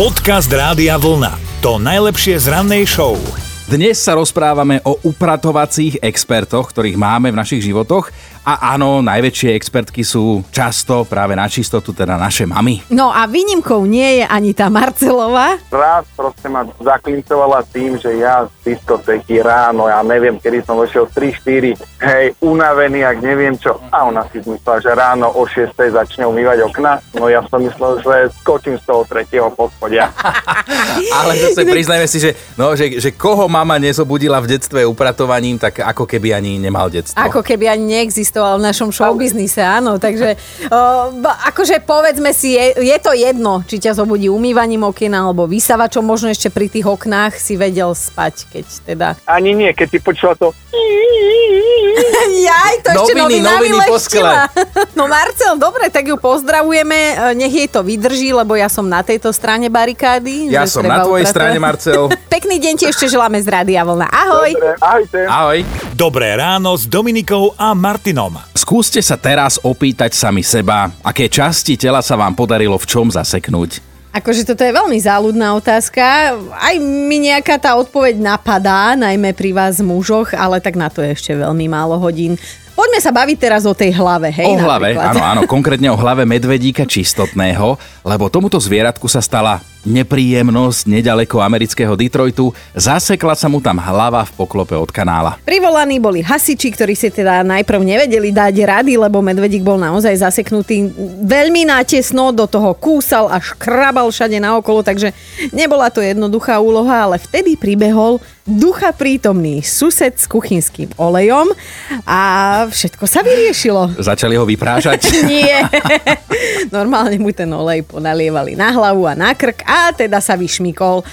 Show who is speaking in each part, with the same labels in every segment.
Speaker 1: Podcast Rádia Vlna. To najlepšie z rannej show.
Speaker 2: Dnes sa rozprávame o upratovacích expertoch, ktorých máme v našich životoch. A áno, najväčšie expertky sú často práve na čistotu, teda naše mamy.
Speaker 3: No a výnimkou nie je ani tá Marcelová.
Speaker 4: raz proste ma zaklincovala tým, že ja z diskotéky ráno, ja neviem, kedy som vošiel 3-4, hej, unavený, ak neviem čo. A ona si myslela, že ráno o 6 začne umývať okna. No ja som myslel, že skočím z toho tretieho poschodia.
Speaker 2: Ale zase priznajme si, že, no, že, že koho mama nezobudila v detstve upratovaním, tak ako keby ani nemal detstvo.
Speaker 3: Ako keby ani neexistoval v našom showbiznise, áno. Takže ba- akože povedzme si, je, je to jedno, či ťa zobudí umývaním okien alebo vysavačom, možno ešte pri tých oknách si vedel spať, keď teda...
Speaker 4: Ani nie, keď si počula to...
Speaker 3: To ešte
Speaker 2: Noviny,
Speaker 3: vyleštila. No Marcel, dobre, tak ju pozdravujeme, e, nech jej to vydrží, lebo ja som na tejto strane barikády.
Speaker 2: Ja som na tvojej
Speaker 3: upratovať.
Speaker 2: strane, Marcel.
Speaker 3: Pekný deň ti ešte želáme z Rádia Vlna. Ahoj.
Speaker 4: Dobre, ahojte.
Speaker 2: Ahoj.
Speaker 1: Dobré ráno s Dominikou a Martinom.
Speaker 2: Skúste sa teraz opýtať sami seba, aké časti tela sa vám podarilo v čom zaseknúť.
Speaker 3: Akože toto je veľmi záľudná otázka. Aj mi nejaká tá odpoveď napadá, najmä pri vás mužoch, ale tak na to je ešte veľmi málo hodín. Poďme sa baviť teraz o tej hlave, hej?
Speaker 2: o hlave,
Speaker 3: napríklad.
Speaker 2: áno, áno, konkrétne o hlave medvedíka čistotného, lebo tomuto zvieratku sa stala nepríjemnosť nedaleko amerického Detroitu. Zasekla sa mu tam hlava v poklope od kanála.
Speaker 3: Privolaní boli hasiči, ktorí si teda najprv nevedeli dať rady, lebo medvedík bol naozaj zaseknutý veľmi nátesno, do toho kúsal a škrabal všade naokolo, takže nebola to jednoduchá úloha, ale vtedy pribehol ducha prítomný sused s kuchynským olejom a všetko sa vyriešilo.
Speaker 2: Začali ho vyprážať.
Speaker 3: Nie. Normálne mu ten olej ponalievali na hlavu a na krk a teda sa vyšmikol.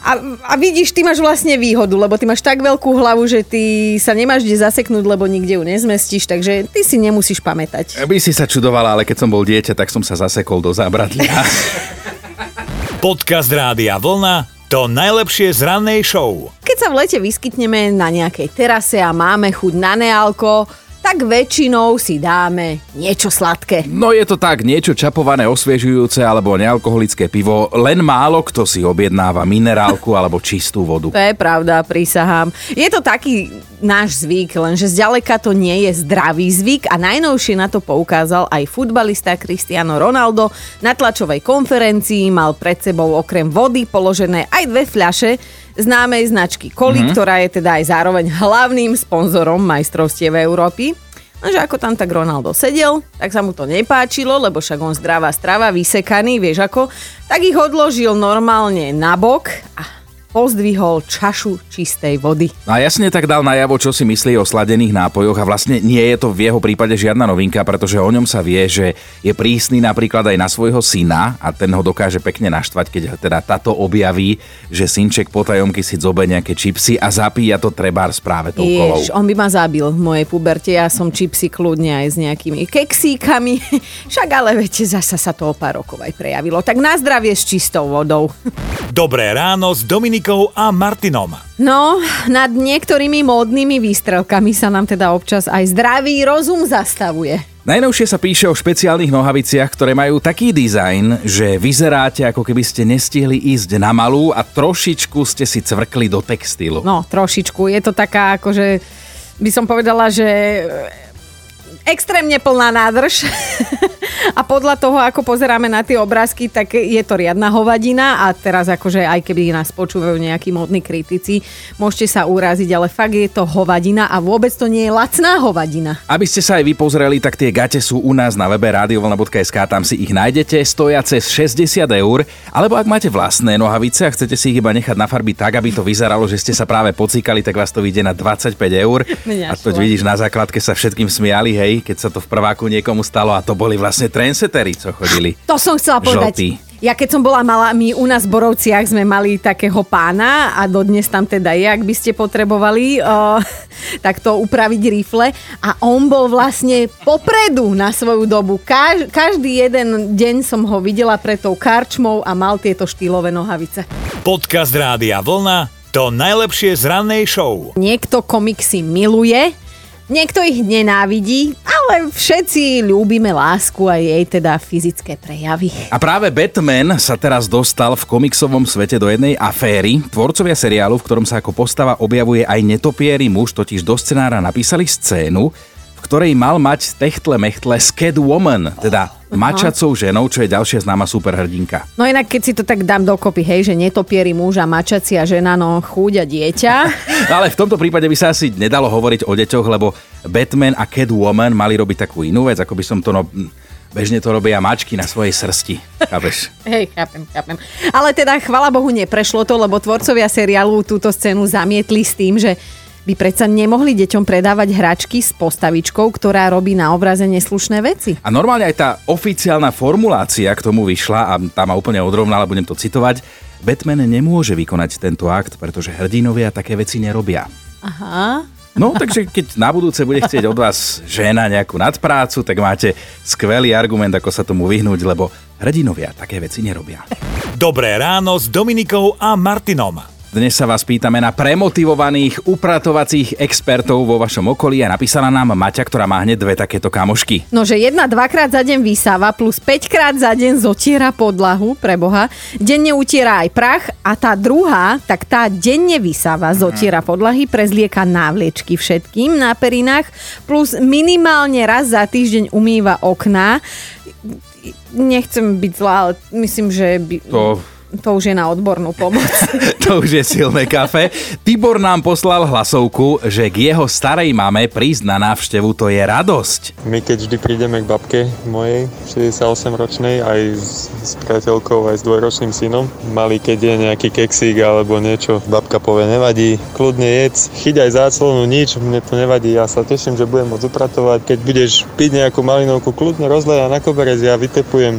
Speaker 3: A, a vidíš, ty máš vlastne výhodu, lebo ty máš tak veľkú hlavu, že ty sa nemáš kde zaseknúť, lebo nikde ju nezmestíš, takže ty si nemusíš pamätať.
Speaker 2: By si sa čudovala, ale keď som bol dieťa, tak som sa zasekol do zábradlia.
Speaker 1: Podcast Rádia Vlna. To najlepšie z rannej show.
Speaker 3: Keď sa v lete vyskytneme na nejakej terase a máme chuť na nealko, tak väčšinou si dáme niečo sladké.
Speaker 2: No je to tak, niečo čapované, osviežujúce alebo nealkoholické pivo. Len málo kto si objednáva minerálku alebo čistú vodu.
Speaker 3: To je pravda, prísahám. Je to taký náš zvyk, lenže zďaleka to nie je zdravý zvyk a najnovšie na to poukázal aj futbalista Cristiano Ronaldo. Na tlačovej konferencii mal pred sebou okrem vody položené aj dve fľaše známej značky Koli, mm-hmm. ktorá je teda aj zároveň hlavným sponzorom majstrovstiev Európy. Lenže ako tam tak Ronaldo sedel, tak sa mu to nepáčilo, lebo však on zdravá strava, vysekaný, vieš ako, tak ich odložil normálne na bok a pozdvihol čašu čistej vody.
Speaker 2: No a jasne tak dal najavo, čo si myslí o sladených nápojoch a vlastne nie je to v jeho prípade žiadna novinka, pretože o ňom sa vie, že je prísny napríklad aj na svojho syna a ten ho dokáže pekne naštvať, keď teda táto objaví, že synček potajomky si zobe nejaké čipsy a zapíja to trebár správe tou kolou.
Speaker 3: Jež, on by ma zabil v mojej puberte, ja som čipsy kľudne aj s nejakými keksíkami, však ale viete, zasa sa to o pár rokov aj prejavilo. Tak na zdravie s čistou vodou.
Speaker 1: Dobré ráno s Dominikou a Martinom.
Speaker 3: No, nad niektorými módnymi výstrelkami sa nám teda občas aj zdravý rozum zastavuje.
Speaker 2: Najnovšie sa píše o špeciálnych nohaviciach, ktoré majú taký dizajn, že vyzeráte ako keby ste nestihli ísť na malú a trošičku ste si cvrkli do textilu.
Speaker 3: No, trošičku. Je to taká, akože by som povedala, že extrémne plná nádrž. a podľa toho, ako pozeráme na tie obrázky, tak je to riadna hovadina a teraz akože aj keby nás počúvajú nejakí modní kritici, môžete sa uraziť, ale fakt je to hovadina a vôbec to nie je lacná hovadina.
Speaker 2: Aby ste sa aj vy pozreli, tak tie gate sú u nás na webe radiovolna.sk, tam si ich nájdete, stoja cez 60 eur, alebo ak máte vlastné nohavice a chcete si ich iba nechať na farby tak, aby to vyzeralo, že ste sa práve pocíkali, tak vás to vyjde na 25 eur.
Speaker 3: Mňa
Speaker 2: A to vidíš, na základke sa všetkým smiali, hej, keď sa to v prváku niekomu stalo a to boli vlastne trendsetery, co chodili.
Speaker 3: To som chcela povedať.
Speaker 2: Žltý.
Speaker 3: Ja keď som bola malá, my u nás v Borovciach sme mali takého pána a dodnes tam teda je, ak by ste potrebovali uh, takto upraviť rifle. A on bol vlastne popredu na svoju dobu. Kaž, každý jeden deň som ho videla pred tou karčmou a mal tieto štýlové nohavice.
Speaker 1: Podcast Rádia Vlna. To najlepšie z rannej show.
Speaker 3: Niekto komiksy miluje, niekto ich nenávidí, ale všetci ľúbime lásku a jej teda fyzické prejavy.
Speaker 2: A práve Batman sa teraz dostal v komiksovom svete do jednej aféry. Tvorcovia seriálu, v ktorom sa ako postava objavuje aj netopiery muž, totiž do scenára napísali scénu, ktorej mal mať techtle mechtle s Catwoman, teda mačacou ženou, čo je ďalšia známa superhrdinka.
Speaker 3: No inak, keď si to tak dám dokopy, hej, že netopierí muž a mačacia žena, no chúďa dieťa.
Speaker 2: Ale v tomto prípade by sa asi nedalo hovoriť o deťoch, lebo Batman a Catwoman mali robiť takú inú vec, ako by som to no, bežne to robia mačky na svojej srsti. Chápeš?
Speaker 3: Hej, chápem, chápem. Ale teda, chvala Bohu, neprešlo to, lebo tvorcovia seriálu túto scénu zamietli s tým, že by predsa nemohli deťom predávať hračky s postavičkou, ktorá robí na obraze neslušné veci.
Speaker 2: A normálne aj tá oficiálna formulácia k tomu vyšla a tá ma úplne odrovnala, budem to citovať. Batman nemôže vykonať tento akt, pretože hrdinovia také veci nerobia.
Speaker 3: Aha.
Speaker 2: No, takže keď na budúce bude chcieť od vás žena nejakú nadprácu, tak máte skvelý argument, ako sa tomu vyhnúť, lebo hrdinovia také veci nerobia.
Speaker 1: Dobré ráno s Dominikou a Martinom.
Speaker 2: Dnes sa vás pýtame na premotivovaných upratovacích expertov vo vašom okolí a napísala nám Maťa, ktorá má hneď dve takéto kamošky.
Speaker 3: No, že jedna dvakrát za deň vysáva plus 5 krát za deň zotiera podlahu, pre Boha. Denne utiera aj prach a tá druhá, tak tá denne vysáva, zotiera podlahy, prezlieka návliečky všetkým na perinách, plus minimálne raz za týždeň umýva okná. Nechcem byť zlá, ale myslím, že by...
Speaker 2: To
Speaker 3: to už je na odbornú pomoc.
Speaker 2: to už je silné kafe. Tibor nám poslal hlasovku, že k jeho starej mame prísť na návštevu to je radosť.
Speaker 5: My keď vždy prídeme k babke mojej, 68 ročnej, aj s, s priateľkou, aj s dvojročným synom, mali keď je nejaký keksík alebo niečo, babka povie, nevadí, kľudne jedz, chyť aj záclonu, nič, mne to nevadí, ja sa teším, že budem môcť upratovať. Keď budeš piť nejakú malinovku, kľudne rozleja na koberec, ja vytepujem.